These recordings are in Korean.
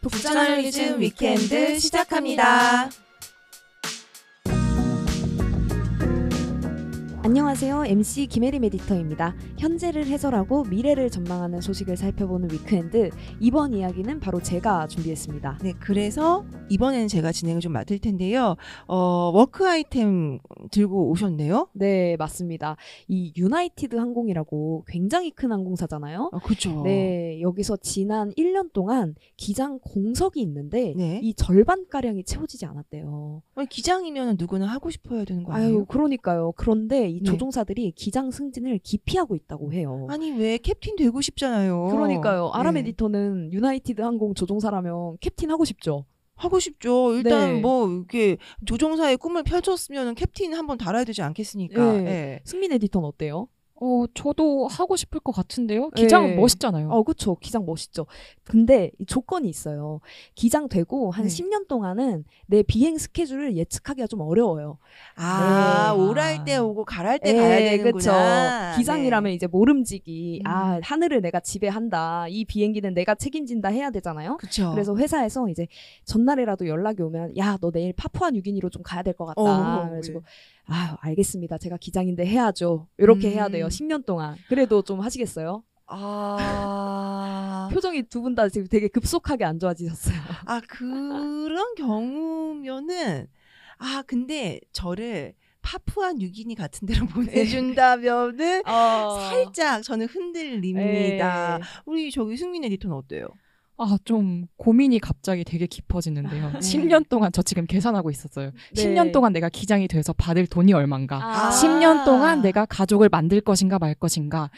북저널리즘 weekend 시작합니다. 안녕하세요. MC 김혜림 에디터입니다. 현재를 해설하고 미래를 전망하는 소식을 살펴보는 weekend. 이번 이야기는 바로 제가 준비했습니다. 네, 그래서 이번에는 제가 진행을 좀 맡을 텐데요. 어, work 아이템 들고 오셨네요. 네, 맞습니다. 이 유나이티드 항공이라고 굉장히 큰 항공사잖아요. 아, 그렇죠. 네, 여기서 지난 1년 동안 기장 공석이 있는데 네. 이 절반 가량이 채워지지 않았대요. 아니, 기장이면 누구나 하고 싶어야 되는 거 아니에요? 아유, 그러니까요. 그런데 이 네. 조종사들이 기장 승진을 기피하고 있다고 해요. 아니 왜 캡틴 되고 싶잖아요. 그러니까요. 아람 네. 에디터는 유나이티드 항공 조종사라면 캡틴 하고 싶죠. 하고 싶죠. 일단 네. 뭐 이렇게 조종사의 꿈을 펼쳤으면 캡틴 한번 달아야 되지 않겠습니까? 네. 네. 승민 에디터는 어때요? 어, 저도 하고 싶을 것 같은데요. 기장 네. 멋있잖아요. 어, 그쵸. 기장 멋있죠. 근데 이 조건이 있어요. 기장 되고 한 네. 10년 동안은 내 비행 스케줄을 예측하기가 좀 어려워요. 아, 네. 오랄 때 오고 가랄 때 예, 가야 되는구나. 그쵸. 기장이라면 이제 모름지기. 음. 아, 하늘을 내가 지배한다. 이 비행기는 내가 책임진다 해야 되잖아요. 그렇죠. 그래서 회사에서 이제 전날에라도 연락이 오면 야 너 내일 파푸아 뉴기니로 좀 가야 될 것 같다. 어, 그래가지고 네. 아 알겠습니다. 제가 기장인데 해야죠. 이렇게 음. 해야 돼요. 10년 동안. 그래도 좀 하시겠어요? 아, 표정이 두 분 다 지금 되게 급속하게 안 좋아지셨어요. 아 그런 경우면은 아 근데 저를 파푸아 뉴기니 같은 데로 보내준다면은 살짝 저는 흔들립니다. 네. 우리 저기 승민 에디터는 어때요? 아, 좀 고민이 갑자기 되게 깊어지는데요. 네. 10년 동안 저 지금 계산하고 있었어요. 네. 10년 동안 내가 기장이 돼서 받을 돈이 얼만가. 아. 10년 동안 내가 가족을 만들 것인가 말 것인가.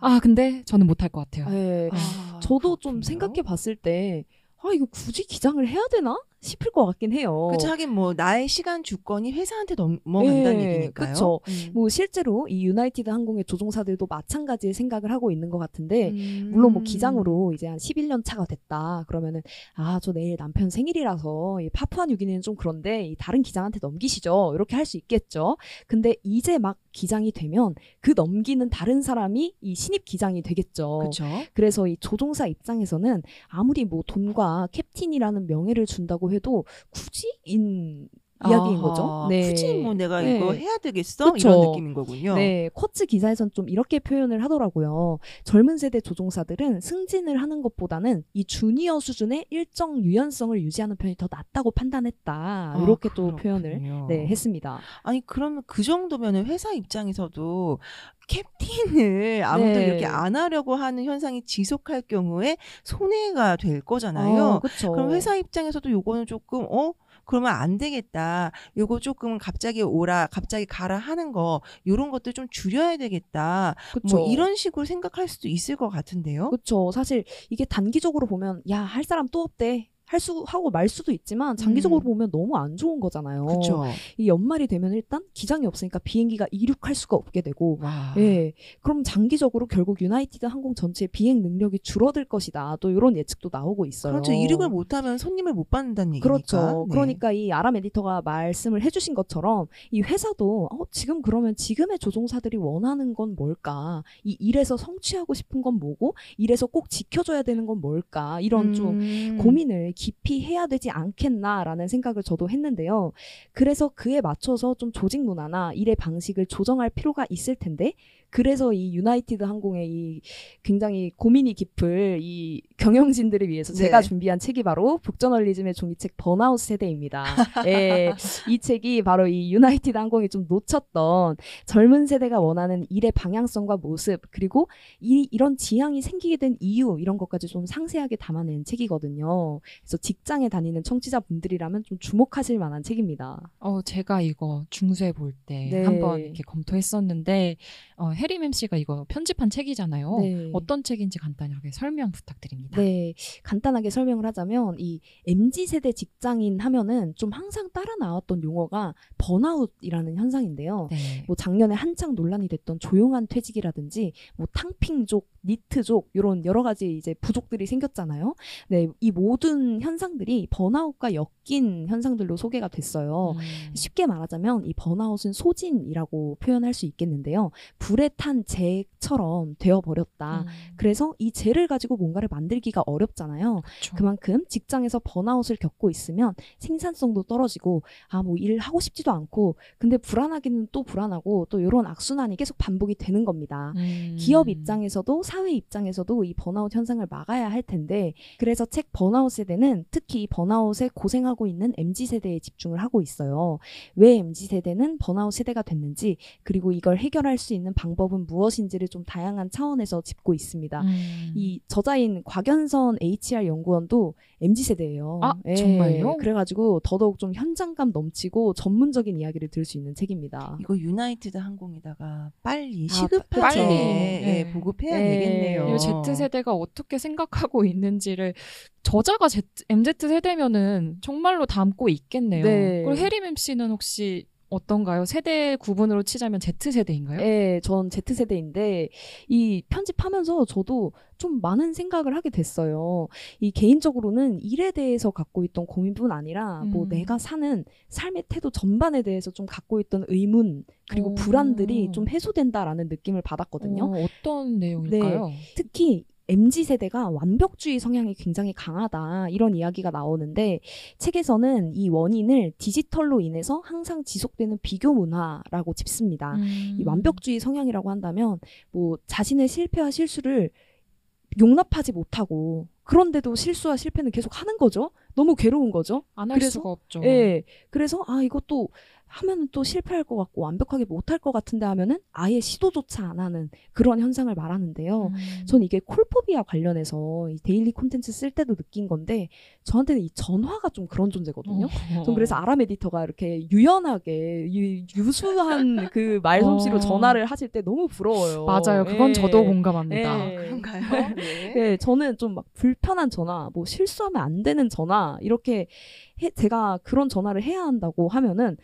아, 아, 근데 저는 못할 것 같아요. 네. 아, 저도 좀 그렇군요. 생각해 봤을 때, 아, 이거 굳이 기장을 해야 되나? 싶을 것 같긴 해요. 그쵸 하긴 뭐 나의 시간 주권이 회사한테 넘어간다는 예, 얘기니까요. 그쵸. 음. 뭐 실제로 이 유나이티드 항공의 조종사들도 마찬가지의 생각을 하고 있는 것 같은데, 음. 물론 뭐 기장으로 이제 한 11년 차가 됐다. 그러면은 아, 저 내일 남편 생일이라서 이 파푸아 뉴기니는 좀 그런데 이 다른 기장한테 넘기시죠. 이렇게 할 수 있겠죠. 근데 이제 막 기장이 되면 그 넘기는 다른 사람이 이 신입 기장이 되겠죠. 그렇죠. 그래서 이 조종사 입장에서는 아무리 뭐 돈과 캡틴이라는 명예를 준다고 해도 굳이 인 이야기인 거죠. 네. 굳이 뭐 내가 네. 이거 해야 되겠어 그쵸. 이런 느낌인 거군요. 네, 쿼츠 기사에선 좀 이렇게 표현을 하더라고요. 젊은 세대 조종사들은 승진을 하는 것보다는 이 주니어 수준의 일정 유연성을 유지하는 편이 더 낫다고 판단했다. 아, 이렇게 또 표현을. 네, 했습니다. 아니 그러면 그 정도면은 회사 입장에서도 캡틴을 아무도 네. 이렇게 안 하려고 하는 현상이 지속할 경우에 손해가 될 거잖아요. 그렇죠. 그럼 회사 입장에서도 요거는 조금 어 그러면 안 되겠다. 요거 조금 갑자기 오라, 갑자기 가라 하는 거 요런 것들 좀 줄여야 되겠다. 그쵸. 뭐 이런 식으로 생각할 수도 있을 것 같은데요. 그렇죠. 사실 이게 단기적으로 보면 야 할 사람 또 없대. 할 수 하고 말 수도 있지만 장기적으로 음. 보면 너무 안 좋은 거잖아요. 그렇죠. 이 연말이 되면 일단 기장이 없으니까 비행기가 이륙할 수가 없게 되고 와. 예. 그럼 장기적으로 결국 유나이티드 항공 전체의 비행 능력이 줄어들 것이다. 또 이런 예측도 나오고 있어요. 그렇죠. 이륙을 못하면 손님을 못 받는다는 얘기니까. 그렇죠. 네. 그러니까 이 아람 에디터가 말씀을 해주신 것처럼 이 회사도 어, 지금 그러면 지금의 조종사들이 원하는 건 뭘까? 이 일에서 성취하고 싶은 건 뭐고 일에서 꼭 지켜줘야 되는 건 뭘까? 이런 좀 음. 고민을 깊이 해야 되지 않겠나라는 생각을 저도 했는데요. 그래서 그에 맞춰서 좀 조직 문화나 일의 방식을 조정할 필요가 있을 텐데, 그래서 이 유나이티드 항공의 이 굉장히 고민이 깊을 이 경영진들을 위해서 제가 네. 준비한 책이 바로 북저널리즘의 종이책 번아웃 세대입니다. 예, 이 책이 바로 이 유나이티드 항공이 좀 놓쳤던 젊은 세대가 원하는 일의 방향성과 모습 그리고 이, 이런 지향이 생기게 된 이유 이런 것까지 좀 상세하게 담아낸 책이거든요. 그래서 직장에 다니는 청취자분들이라면 좀 주목하실 만한 책입니다. 어, 제가 이거 중수해 볼때 네. 한번 이렇게 검토했었는데 어, 해림 MC가 이거 편집한 책이잖아요. 네. 어떤 책인지 간단하게 설명 부탁드립니다. 네, 간단하게 설명을 하자면 이 MZ 세대 직장인 하면은 좀 항상 따라 나왔던 용어가 번아웃이라는 현상인데요. 네. 뭐 작년에 한창 논란이 됐던 조용한 퇴직이라든지 뭐 탕핑족, 니트족 이런 여러 가지 이제 부족들이 생겼잖아요. 네, 이 모든 현상들이 번아웃과 엮인 현상들로 소개가 됐어요. 음. 쉽게 말하자면 이 번아웃은 소진이라고 표현할 수 있겠는데요. 불에 비슷한 쟤처럼 되어버렸다. 음, 그래서 이 쟤를 가지고 뭔가를 만들기가 어렵잖아요. 그쵸. 그만큼 직장에서 번아웃을 겪고 있으면 생산성도 떨어지고 아 뭐 일 하고 싶지도 않고 근데 불안하기는 또 불안하고 또 이런 악순환이 계속 반복이 되는 겁니다. 음. 기업 입장에서도 사회 입장에서도 이 번아웃 현상을 막아야 할 텐데 그래서 책 번아웃 세대는 특히 이 번아웃에 고생하고 있는 MZ 세대에 집중을 하고 있어요. 왜 MZ 세대는 번아웃 세대가 됐는지 그리고 이걸 해결할 수 있는 방법은 무엇인지를 좀 다양한 차원에서 짚고 있습니다. 음. 이 저자인 곽연선 HR 연구원도 MZ 세대예요. 예, 아, 정말요? 그래가지고 더더욱 좀 현장감 넘치고 전문적인 이야기를 들을 수 있는 책입니다. 이거 유나이티드 항공에다가 빨리 아, 시급하게 빨리. 예, 네. 보급해야 네. 되겠네요. 이 Z 세대가 어떻게 생각하고 있는지를 저자가 Z, MZ 세대면은 정말로 담고 있겠네요. 네. 그리고 해림 MC는 혹시 어떤가요? 세대 구분으로 치자면 Z 세대인가요? 예, 전 Z세대인데, 이 편집하면서 저도 좀 많은 생각을 하게 됐어요. 이 개인적으로는 일에 대해서 갖고 있던 고민뿐 아니라, 뭐 음. 내가 사는 삶의 태도 전반에 대해서 좀 갖고 있던 의문, 그리고 오. 불안들이 좀 해소된다라는 느낌을 받았거든요. 어, 어떤 내용일까요? 특히 MZ 세대가 완벽주의 성향이 굉장히 강하다 이런 이야기가 나오는데 책에서는 이 원인을 디지털로 인해서 항상 지속되는 비교 문화라고 짚습니다. 음. 이 완벽주의 성향이라고 한다면 뭐 자신의 실패와 실수를 용납하지 못하고 그런데도 실수와 실패는 계속 하는 거죠. 너무 괴로운 거죠. 안할 그래서- 수가 없죠. 예. 그래서 아 이것도 하면은 또 실패할 것 같고 완벽하게 못할 것 같은데 하면은 아예 시도조차 안 하는 그런 현상을 말하는데요. 음. 전 이게 call phobia 관련해서 이 daily 콘텐츠 쓸 때도 느낀 건데 저한테는 이 전화가 좀 그런 존재거든요. 어. 전 그래서 아람 에디터가 이렇게 유연하게 유, 유수한 그 말솜씨로 어. 전화를 하실 때 너무 부러워요. 맞아요. 그건 예. 저도 공감합니다. 예. 그런가요? 네. 네, 저는 좀 막 불편한 전화, 뭐 실수하면 안 되는 전화 이렇게 해, 제가 그런 전화를 해야 한다고 하면은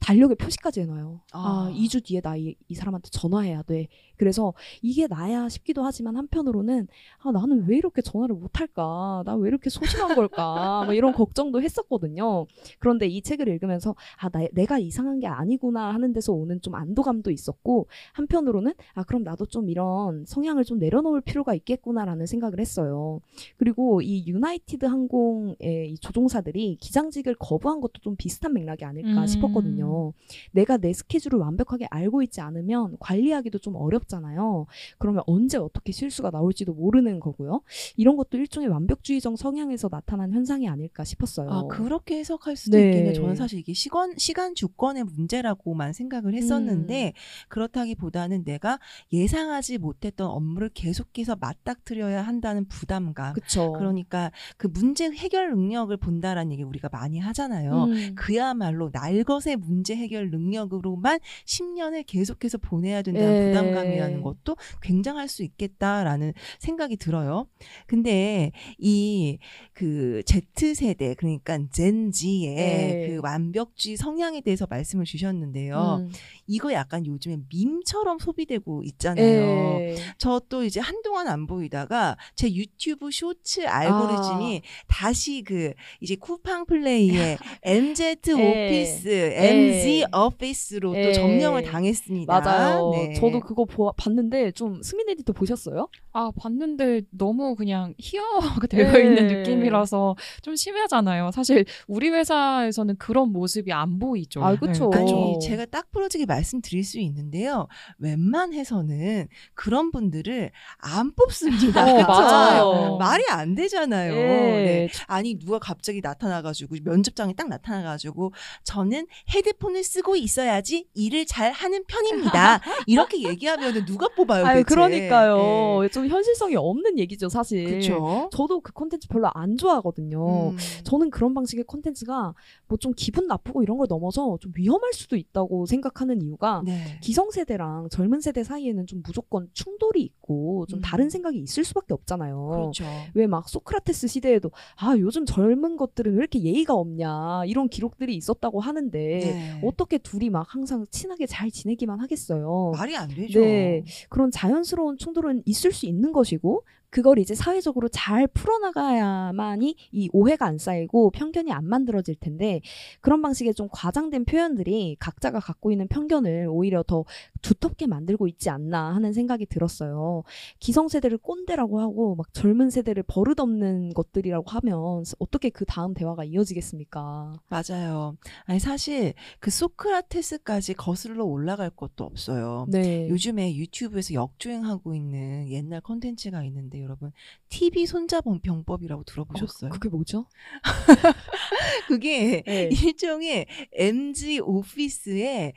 달력에 표시까지 해놔요. 아, 아. 2주 뒤에 나 이 사람한테 전화해야 돼. 그래서 이게 나야 싶기도 하지만 한편으로는 아, 나는 왜 이렇게 전화를 못할까? 나 왜 이렇게 소심한 걸까? 뭐 이런 걱정도 했었거든요. 그런데 이 책을 읽으면서 아, 나, 내가 이상한 게 아니구나 하는 데서 오는 좀 안도감도 있었고 한편으로는 아, 그럼 나도 좀 이런 성향을 좀 내려놓을 필요가 있겠구나라는 생각을 했어요. 그리고 이 유나이티드 항공의 이 조종사들이 기장직을 거부한 것도 좀 비슷한 맥락이 아닐까 음. 싶었거든요. 내가 내 스케줄을 완벽하게 알고 있지 않으면 관리하기도 좀 어렵 잖아요. 그러면 언제 어떻게 실수가 나올지도 모르는 거고요. 이런 것도 일종의 완벽주의적 성향에서 나타난 현상이 아닐까 싶었어요. 아, 그렇게 해석할 수도 네. 있겠네요. 저는 사실 이게 시간, 시간 주권의 문제라고만 생각을 했었는데, 그렇다기보다는 내가 예상하지 못했던 업무를 계속해서 맞닥뜨려야 한다는 부담감. 그쵸. 그러니까 그 문제 해결 능력을 본다라는 얘기 우리가 많이 하잖아요. 음. 그야말로 날것의 문제 해결 능력으로만 10년을 계속해서 보내야 된다는 예. 부담감이 라는 것도 굉장할 수 있겠다라는 생각이 들어요. 근데 이 그 Z세대 그러니까 젠지의 예. 그 완벽주의 성향에 대해서 말씀을 주셨는데요. 음. 이거 약간 요즘에 밈처럼 소비되고 있잖아요. 예. 저또 이제 한동안 안 보이다가 제 유튜브 쇼츠 알고리즘이 다시 그 이제 쿠팡 플레이의 MZ 오피스, MZ 오피스로 또 에. 점령을 당했습니다. 맞아요. 네. 저도 그거 보, 봤는데 좀 수민 에디터 보셨어요? 아 봤는데 너무 그냥 희화화가 되어 네. 있는 느낌이라서 좀 심하잖아요. 사실 우리 회사에서는 그런 모습이 안 보이죠. 아, 그쵸. 네, 아니 어. 제가 딱 부러지게 말씀드릴 수 있는데요. 웬만해서는 그런 분들을 안 뽑습니다. 어? 맞아요. 말이 안 되잖아요. 예. 네. 아니 누가 갑자기 나타나가지고 면접장에 딱 나타나가지고 저는 헤드폰을 쓰고 있어야지 일을 잘 하는 편입니다. 이렇게 얘기하면 누가 뽑아요? 아유, 대체? 그러니까요. 예. 좀 현실성이 없는 얘기죠, 사실. 그렇죠. 저도 그 콘텐츠 별로 안 좋아하거든요. 음. 저는 그런 방식의 콘텐츠가 뭐 좀 기분 나쁘고 이런 걸 넘어서 좀 위험할 수도 있다고 생각하는 이유가 네. 기성세대랑 젊은 세대 사이에는 좀 무조건 충돌이 있고 좀 음. 다른 생각이 있을 수밖에 없잖아요. 그렇죠. 왜 막 소크라테스 시대에도 아 요즘 젊은 것들은 왜 이렇게 예의가 없냐 이런 기록들이 있었다고 하는데 네. 어떻게 둘이 막 항상 친하게 잘 지내기만 하겠어요. 말이 안 되죠. 네. 그런 자연스러운 충돌은 있을 수 있는 것이고 그걸 이제 사회적으로 잘 풀어나가야만이 이 오해가 안 쌓이고 편견이 안 만들어질 텐데 그런 방식의 좀 과장된 표현들이 각자가 갖고 있는 편견을 오히려 더 두텁게 만들고 있지 않나 하는 생각이 들었어요. 기성세대를 꼰대라고 하고 막 젊은 세대를 버릇없는 것들이라고 하면 어떻게 그 다음 대화가 이어지겠습니까? 맞아요. 아니 사실 그 소크라테스까지 거슬러 올라갈 것도 없어요. 네. 요즘에 유튜브에서 역주행하고 있는 옛날 컨텐츠가 있는데 여러분 TV 손자본 병법이라고 들어보셨어요? 어, 그게 뭐죠? 그게 네. 일종의 MG 오피스의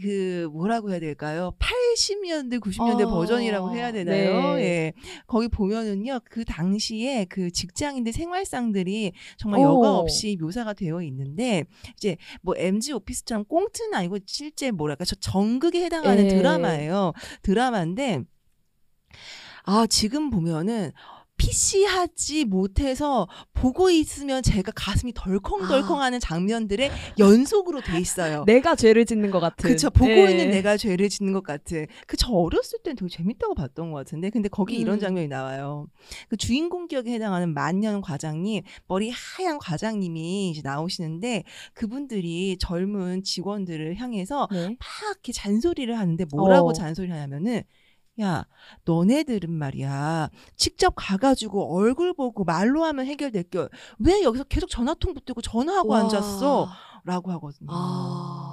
그 뭐라고 해야 될까요? 80년대 90년대 아, 버전이라고 해야 되나요? 네. 예. 거기 보면은요. 그 당시에 그 직장인들 생활상들이 정말 어. 여과 없이 묘사가 되어 있는데 이제 뭐 MG 오피스처럼 꽁트는 아니고 실제 뭐랄까 저 정극에 해당하는 예. 드라마예요. 드라마인데 아 지금 보면은 PC하지 못해서 보고 있으면 제가 가슴이 덜컹덜컹하는 장면들의 연속으로 돼 있어요. 내가 죄를 짓는 것 같은. 그쵸 보고 네. 있는 내가 죄를 짓는 것 같은 그 저 어렸을 땐 되게 재밌다고 봤던 것 같은데 근데 거기 이런 음. 장면이 나와요 그 주인공 기억에 해당하는 만년 과장님 머리 하얀 과장님이 이제 나오시는데 그분들이 젊은 직원들을 향해서 네. 막 이렇게 잔소리를 하는데 뭐라고 어. 잔소리를 하냐면은 야 너네들은 말이야 직접 가가지고 얼굴 보고 말로 하면 해결될 게왜 여기서 계속 전화통 붙들고 전화하고 와. 앉았어 라고 하거든요 아.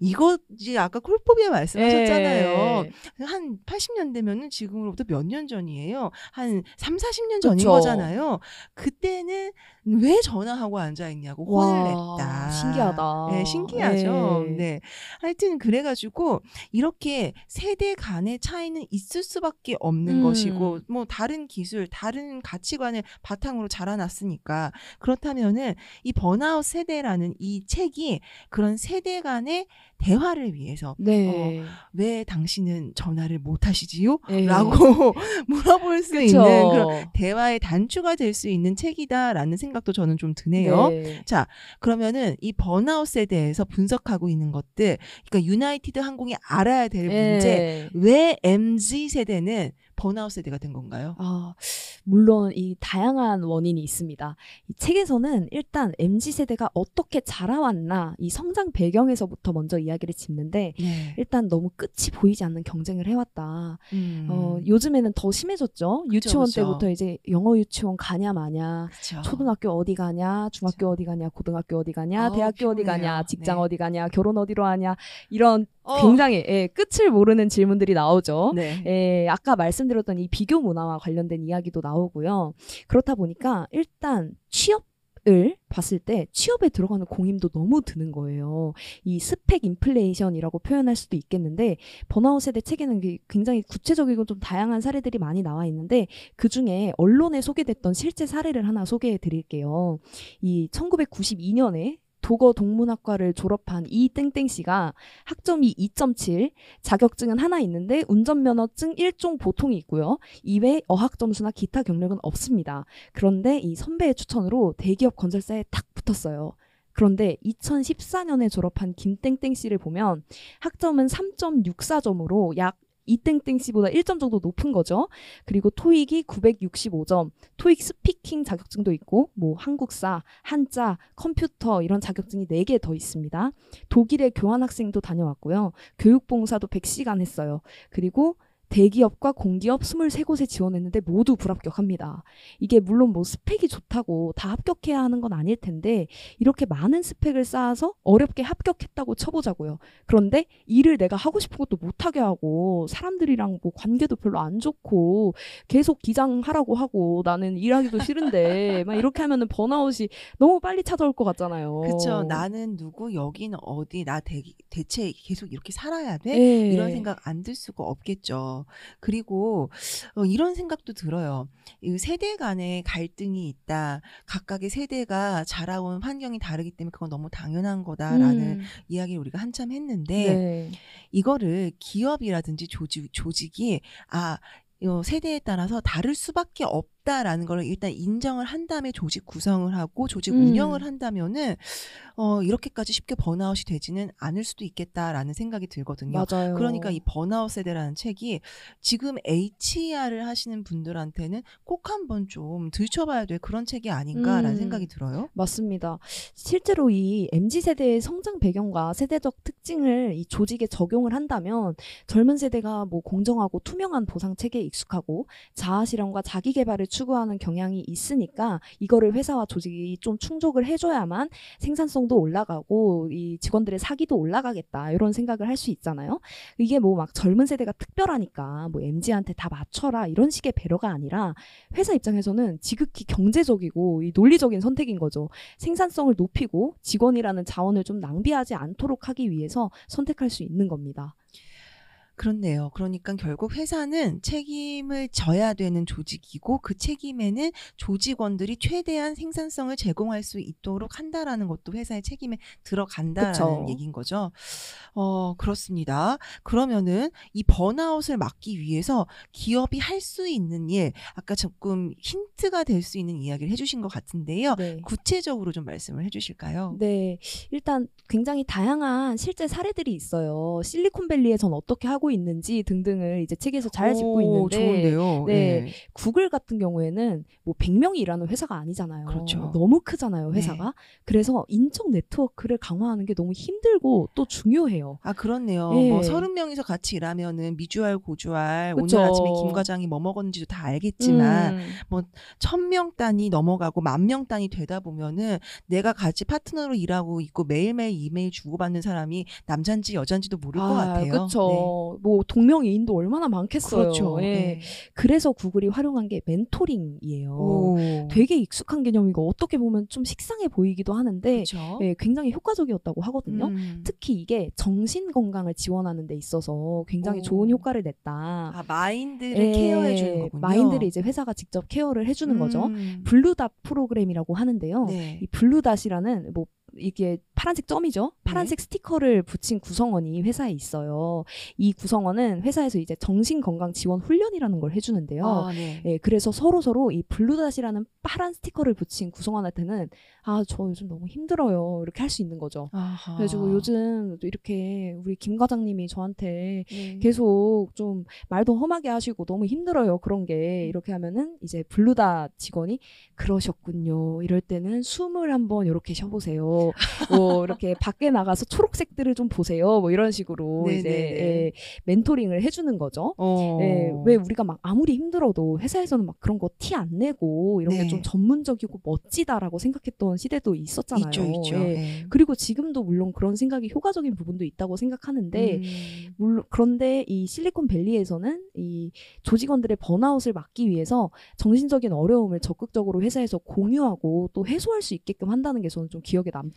이거 이제 아까 콜포비아 말씀하셨잖아요. 예. 한 80년대면은 지금으로부터 몇 년 전이에요. 한 3, 40년 전인 그쵸. 거잖아요. 그때는 왜 전화하고 앉아 있냐고 혼을 와, 냈다. 신기하다. 네, 신기하죠. 예. 네. 하여튼 그래 가지고 이렇게 세대 간의 차이는 있을 수밖에 없는 음. 것이고 뭐 다른 기술, 다른 가치관을 바탕으로 자라났으니까 그렇다면은 이 번아웃 세대라는 이 책이 그런 세대 간의 대화를 위해서 네. 왜 당신은 전화를 못 하시지요? 예. 라고 물어볼 수 그쵸. 있는 그런 대화의 단추가 될 수 있는 책이다라는 생각도 저는 좀 드네요. 네. 그러면은 이 번아웃 세대에서 분석하고 있는 것들, 그러니까 유나이티드 항공이 알아야 될 문제, 예. 왜 MZ 세대는 번아웃 세대가 된 건가요? 아, 물론 이 다양한 원인이 있습니다. 이 책에서는 일단 MZ 세대가 어떻게 자라왔나 이 성장 배경에서부터 먼저 이야기를 짚는데 네. 일단 너무 끝이 보이지 않는 경쟁을 해왔다. 음. 어, 요즘에는 더 심해졌죠. 유치원 그쵸. 때부터 이제 영어 유치원 가냐 마냐, 그쵸. 초등학교 어디 가냐, 중학교 그쵸. 어디 가냐, 고등학교 어디 가냐, 아우, 대학교 어디 피곤해요. 가냐, 직장 네. 어디 가냐, 결혼 어디로 하냐 이런 어. 굉장히 예, 끝을 모르는 질문들이 나오죠. 네. 예, 아까 말씀드 렸던 이 비교 문화와 관련된 이야기도 나오고요. 그렇다 보니까 일단 취업 을 봤을 때 취업에 들어가는 공임도 너무 드는 거예요. 이 스펙 인플레이션이라고 표현할 수도 있겠는데 번아웃 세대 책에는 그 굉장히 구체적이고 좀 다양한 사례들이 많이 나와 있는데 그 중에 언론에 소개됐던 실제 사례를 하나 소개해 드릴게요. 이 1992년에 도거 동문학과를 졸업한 이 땡땡 씨가 학점이 2.7, 자격증은 하나 있는데 운전면허증 1종 보통이 있고요. 이외 어학 점수나 기타 경력은 없습니다. 그런데 이 선배의 추천으로 대기업 건설사에 탁 붙었어요. 그런데 2014년에 졸업한 김땡땡 씨를 보면 학점은 3.64점으로 약 이땡땡 씨보다 1점 정도 높은 거죠. 그리고 토익이 965점, 토익 스피킹 자격증도 있고, 뭐 한국사, 한자, 컴퓨터 이런 자격증이 4개 더 있습니다. 독일에 교환학생도 다녀왔고요. 교육봉사도 100시간 했어요. 그리고 대기업과 공기업 23곳에 지원했는데 모두 불합격합니다. 이게 물론 뭐 스펙이 좋다고 다 합격해야 하는 건 아닐 텐데 이렇게 많은 스펙을 쌓아서 어렵게 합격했다고 쳐보자고요. 그런데 일을 내가 하고 싶은 것도 못하게 하고 사람들이랑 뭐 관계도 별로 안 좋고 계속 기장하라고 하고 나는 일하기도 싫은데 막 이렇게 하면은 번아웃이 너무 빨리 찾아올 것 같잖아요. 그쵸. 나는 누구, 여기는 어디, 나 대, 대체 계속 이렇게 살아야 돼? 네. 이런 생각 안 들 수가 없겠죠. 그리고 어, 이런 생각도 들어요. 이 세대 간의 갈등이 있다. 각각의 세대가 자라온 환경이 다르기 때문에 그건 너무 당연한 거다라는 음, 이야기를 우리가 한참 했는데 네. 이거를 기업이라든지 조직, 조직이 아요 세대에 따라서 다를 수밖에 없 다라는 걸 일단 인정을 한 다음에 조직 구성을 하고 조직 음. 운영을 한다면은 어 이렇게까지 쉽게 번아웃이 되지는 않을 수도 있겠다라는 생각이 들거든요. 맞아요. 그러니까 이 번아웃 세대라는 책이 지금 HR을 하시는 분들한테는 꼭 한번 좀 들춰봐야 될 그런 책이 아닌가라는 음. 생각이 들어요. 맞습니다. 실제로 이 MZ 세대의 성장 배경과 세대적 특징을 이 조직에 적용을 한다면 젊은 세대가 뭐 공정하고 투명한 보상 체계에 익숙하고 자아 실현과 자기 개발을 추구하는 경향이 있으니까 이거를 회사와 조직이 좀 충족을 해줘야만 생산성도 올라가고 이 직원들의 사기도 올라가겠다 이런 생각을 할 수 있잖아요. 이게 뭐 막 젊은 세대가 특별하니까 뭐 MZ한테 다 맞춰라 이런 식의 배려가 아니라 회사 입장에서는 지극히 경제적이고 이 논리적인 선택인 거죠. 생산성을 높이고 직원이라는 자원을 좀 낭비하지 않도록 하기 위해서 선택할 수 있는 겁니다. 그렇네요. 그러니까 결국 회사는 책임을 져야 되는 조직이고 그 책임에는 조직원들이 최대한 생산성을 제공할 수 있도록 한다라는 것도 회사의 책임에 들어간다라는 그쵸. 얘기인 거죠. 어, 그렇습니다. 그러면은 이 번아웃을 막기 위해서 기업이 할 수 있는 일, 아까 조금 힌트가 될 수 있는 이야기를 해주신 것 같은데요. 네. 구체적으로 좀 말씀을 해주실까요? 네, 일단 굉장히 다양한 실제 사례들이 있어요. 실리콘밸리에선 어떻게 하고 있는지 등등을 이제 책에서 잘 짚고 오, 있는데 좋은데요. 네. 예. 구글 같은 경우에는 뭐 100명이 일하는 회사가 아니잖아요. 그렇죠. 너무 크잖아요, 네. 회사가. 그래서 인적 네트워크를 강화하는 게 너무 힘들고 또 중요해요. 아 그렇네요. 예. 뭐 서른 명이서 같이 일하면은 미주알 고주알 그쵸. 오늘 아침에 김 과장이 뭐 먹었는지도 다 알겠지만 음, 천명 단위 넘어가고 만 명 단위 되다 보면은 내가 같이 파트너로 일하고 있고 매일매일 이메일 주고받는 사람이 남잔지 여잔지도 모를 것 같아요. 네. 그렇죠. 뭐 동명이인도 얼마나 많겠어요. 그렇죠. 예. 네. 그래서 구글이 활용한 게 멘토링이에요. 오. 되게 익숙한 개념이고 어떻게 보면 좀 식상해 보이기도 하는데. 예, 굉장히 효과적이었다고 하거든요. 음. 특히 이게 정신 건강을 지원하는 데 있어서 굉장히 오. 좋은 효과를 냈다. 아 마인드를 예, 케어해 주는 거군요. 마인드를 이제 회사가 직접 케어를 해주는 거죠. 음. 블루닷 프로그램이라고 하는데요. 네. 이 블루닷이라는 뭐 이게 파란색 점이죠. 파란색 네. 스티커를 붙인 구성원이 회사에 있어요. 이 구성원은 회사에서 이제 정신 건강 지원 훈련이라는 걸 해주는데요. 아, 네. 예, 그래서 서로 서로 이 블루닷이라는 파란 스티커를 붙인 구성원한테는 아 저 요즘 너무 힘들어요 이렇게 할 수 있는 거죠. 아하. 그래가지고 요즘 또 이렇게 우리 김 과장님이 저한테 네. 계속 좀 말도 험하게 하시고 너무 힘들어요 그런 게 이렇게 하면은 이제 블루닷 직원이 그러셨군요 이럴 때는 숨을 한번 이렇게 쉬어보세요 뭐 이렇게 밖에 나가서 초록색들을 좀 보세요 뭐 이런 식으로 이제 네네네. 예, 멘토링을 해주는 거죠 어. 예, 왜 우리가 막 아무리 힘들어도 회사에서는 막 그런 거 티 안 내고 이런 네. 게좀 전문적이고 멋지다라고 생각했던 시대도 있었잖아요. 있죠, 있죠. 예. 네. 그리고 지금도 물론 그런 생각이 효과적인 부분도 있다고 생각하는데 음. 물론 그런데 이 실리콘밸리에서는 이 조직원들의 번아웃을 막기 위해서 정신적인 어려움을 적극적으로 회사에서 공유하고 또 해소할 수 있게끔 한다는 게 저는 좀 기억에 남더라고요.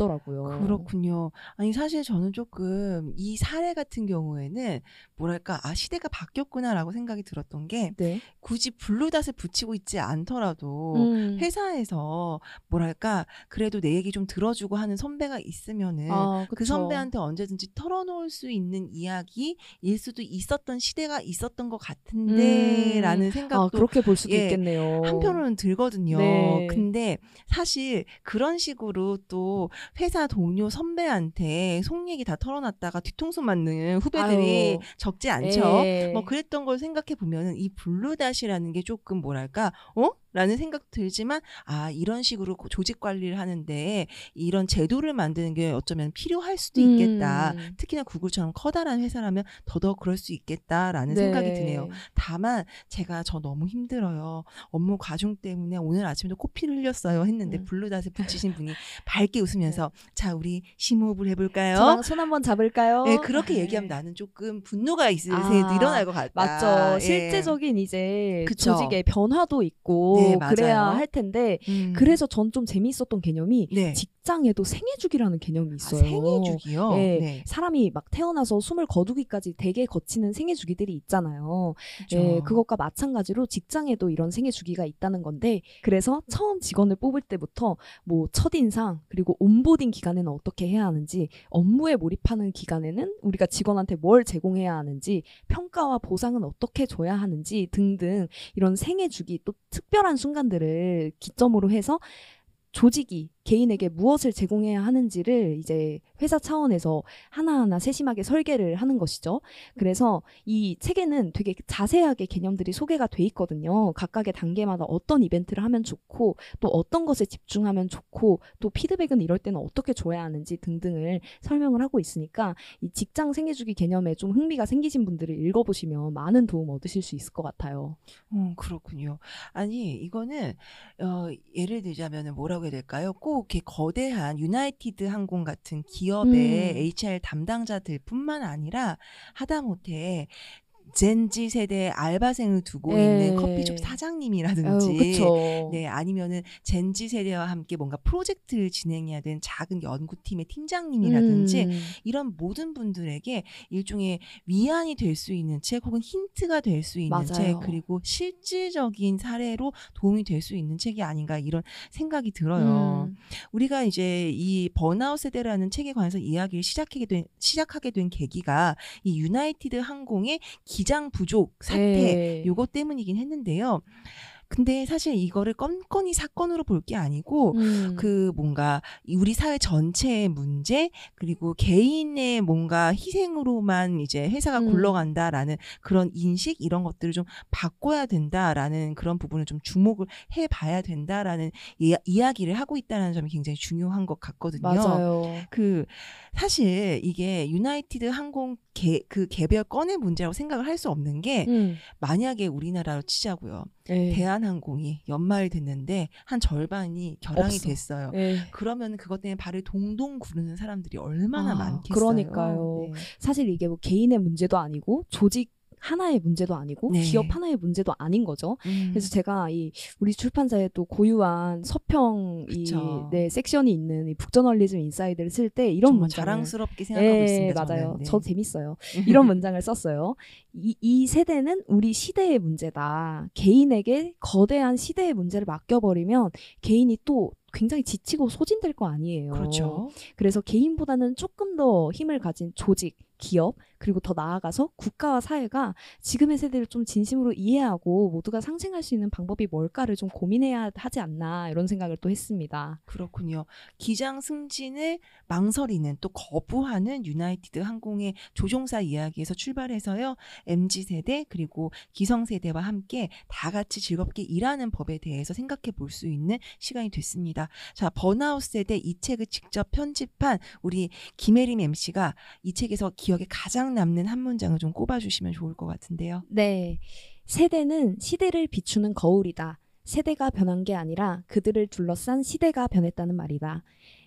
그렇군요. 아니 사실 저는 조금 이 사례 같은 경우에는 뭐랄까 아 시대가 바뀌었구나라고 생각이 들었던 게 네. 굳이 블루닷을 붙이고 있지 않더라도 음. 회사에서 뭐랄까 그래도 내 얘기 좀 들어주고 하는 선배가 있으면은 아, 그. 선배한테 언제든지 털어놓을 수 있는 이야기일 수도 있었던 시대가 있었던 것 같은데라는 아, 생각도 그렇게 볼 수도 예, 있겠네요. 한편으로는 들거든요. 네. 근데 사실 그런 식으로 또 회사 동료 선배한테 속 얘기 다 털어놨다가 뒤통수 맞는 후배들이 아유. 적지 않죠. 예. 뭐 그랬던 걸 생각해 보면은 이 블루닷이라는 게 조금 뭐랄까 어? 라는 생각 들지만 아 이런 식으로 고- 조직 관리를 하는데 이런 제도를 만드는 게 어쩌면 필요할 수도 있겠다. 음. 특히나 구글처럼 커다란 회사라면 더더욱 그럴 수 있겠다라는 네. 생각이 드네요. 다만 제가 저 너무 힘들어요. 업무 과중 때문에 오늘 아침에도 코피를 흘렸어요 했는데 음. 블루닷에 붙이신 분이 밝게 웃으면서 자 우리 심호흡을 해볼까요? 저랑 손 한번 잡을까요? 네, 그렇게 네. 얘기하면 나는 조금 분노가 있을 아, 새 일어날 것 같다. 맞죠. 예. 실제적인 이제 그쵸. 조직의 변화도 있고 네, 맞아요. 그래야 할 텐데 음. 그래서 전 좀 재미있었던 개념이 네. 직장에도 생애주기라는 개념이 아, 있어요. 생애주기요. 네. 네. 사람이 막 태어나서 숨을 거두기까지 되게 거치는 생애주기들이 있잖아요. 그쵸. 예, 그것과 마찬가지로 직장에도 이런 생애 주기가 있다는 건데 그래서 처음 직원을 뽑을 때부터 뭐 첫인상 그리고 온보딩 기간에는 어떻게 해야 하는지 업무에 몰입하는 기간에는 우리가 직원한테 뭘 제공해야 하는지 평가와 보상은 어떻게 줘야 하는지 등등 이런 생애 주기 또 특별한 순간들을 기점으로 해서 조직이 개인에게 무엇을 제공해야 하는지를 이제 회사 차원에서 하나하나 세심하게 설계를 하는 것이죠. 그래서 이 책에는 되게 자세하게 개념들이 소개가 돼 있거든요. 각각의 단계마다 어떤 이벤트를 하면 좋고 또 어떤 것에 집중하면 좋고 또 피드백은 이럴 때는 어떻게 줘야 하는지 등등을 설명을 하고 있으니까 이 직장 생애주기 개념에 좀 흥미가 생기신 분들을 읽어보시면 많은 도움 얻으실 수 있을 것 같아요. 음, 그렇군요. 아니, 이거는, 어, 예를 들자면 뭐라고 해야 될까요? 꼭 이렇게 거대한 유나이티드 항공 같은 기업의 음. HR 담당자들 뿐만 아니라 하다못해 젠지 세대 알바생을 두고 예. 있는 커피숍 사장님이라든지 아유. 네, 아니면은 젠지 세대와 함께 뭔가 프로젝트를 진행해야 되는 작은 연구팀의 팀장님이라든지 음. 이런 모든 분들에게 일종의 위안이 될 수 있는 책 혹은 힌트가 될 수 있는 맞아요. 책 그리고 실질적인 사례로 도움이 될 수 있는 책이 아닌가 이런 생각이 들어요. 음. 우리가 이제 이 번아웃 세대라는 책에 관해서 이야기를 시작하게 된 시작하게 된 계기가 이 유나이티드 항공의 기장 부족 사태 예. 요것 때문이긴 했는데요. 근데 사실 이거를 건건이 사건으로 볼 게 아니고 음. 그 뭔가 이 우리 사회 전체의 문제 그리고 개인의 뭔가 희생으로만 이제 회사가 음. 굴러간다라는 그런 인식 이런 것들을 좀 바꿔야 된다라는 그런 부분을 좀 주목을 해봐야 된다라는 이, 이야기를 하고 있다는 점이 굉장히 중요한 것 같거든요. 맞아요. 그 사실 이게 유나이티드 항공 개, 그 개별 건의 문제라고 생각을 할 수 없는 게 음. 만약에 우리나라로 치자고요. 예. 대한항공이 연말이 됐는데 한 절반이 결항이 없어. 됐어요. 예. 그러면 그것 때문에 발을 동동 구르는 사람들이 얼마나 아, 많겠어요. 그러니까요. 사실 이게 뭐 개인의 문제도 아니고 조직 하나의 문제도 아니고 네. 기업 하나의 문제도 아닌 거죠. 음. 그래서 제가 이 우리 출판사에 또 고유한 서평. 이네 섹션이 있는 이 북저널리즘 인사이드를 쓸 때 이런 문장을 자랑스럽게 생각하고 예, 있습니다. 맞아요. 저는. 네. 저 재밌어요. 이런 문장을 썼어요. 이, 이 세대는 우리 시대의 문제다. 개인에게 거대한 시대의 문제를 맡겨버리면 개인이 또 굉장히 지치고 소진될 거 아니에요. 그렇죠. 그래서 개인보다는 조금 더 힘을 가진 조직, 기업, 그리고 더 나아가서 국가와 사회가 지금의 세대를 좀 진심으로 이해하고 모두가 상생할 수 있는 방법이 뭘까를 좀 고민해야 하지 않나 이런 생각을 또 했습니다. 그렇군요. 기장 승진을 망설이는 또 거부하는 유나이티드 항공의 조종사 이야기에서 출발해서요. MZ 세대 그리고 기성 세대와 함께 다 같이 즐겁게 일하는 법에 대해서 생각해 볼 수 있는 시간이 됐습니다. 자, 번아웃 세대 이 책을 직접 편집한 우리 김혜림 MC가 이 책에서 기억에 가장 남는 한 문장을 좀 꼽아 주시면 좋을 것 같은데요. 네. 세대는 시대를 비추는 거울이다. 세대가 변한 게 아니라 그들을 둘러싼 시대가 변했다는 말이다.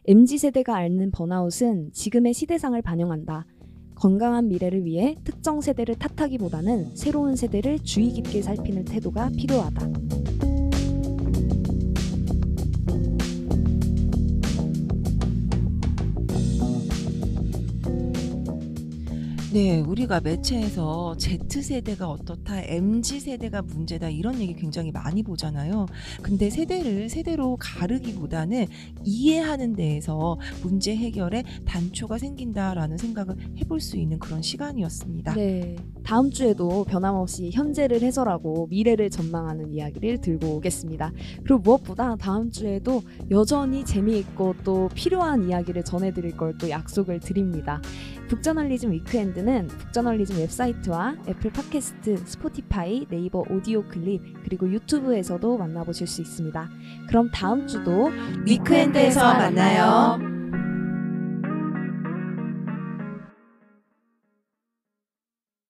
MZ세대가 앓는 번아웃은 지금의 시대상을 반영한다. 건강한 미래를 위해 특정 세대를 탓하기보다는 새로운 세대를 주의 깊게 살피는 태도가 필요하다. 네, 우리가 매체에서 Z세대가 어떻다, MZ세대가 문제다, 이런 얘기 굉장히 많이 보잖아요. 근데 세대를 세대로 가르기보다는 이해하는 데에서 문제 해결에 단초가 생긴다라는 생각을 해볼 수 있는 그런 시간이었습니다. 네. 다음 주에도 변함없이 현재를 해설하고 미래를 전망하는 이야기를 들고 오겠습니다. 그리고 무엇보다 다음 주에도 여전히 재미있고 또 필요한 이야기를 전해드릴 걸 또 약속을 드립니다. 북저널리즘 weekend는 북저널리즘 웹사이트와 애플 팟캐스트, 스포티파이, 네이버 오디오 클립, 그리고 유튜브에서도 만나보실 수 있습니다. 그럼 다음 주도 weekend에서 만나요.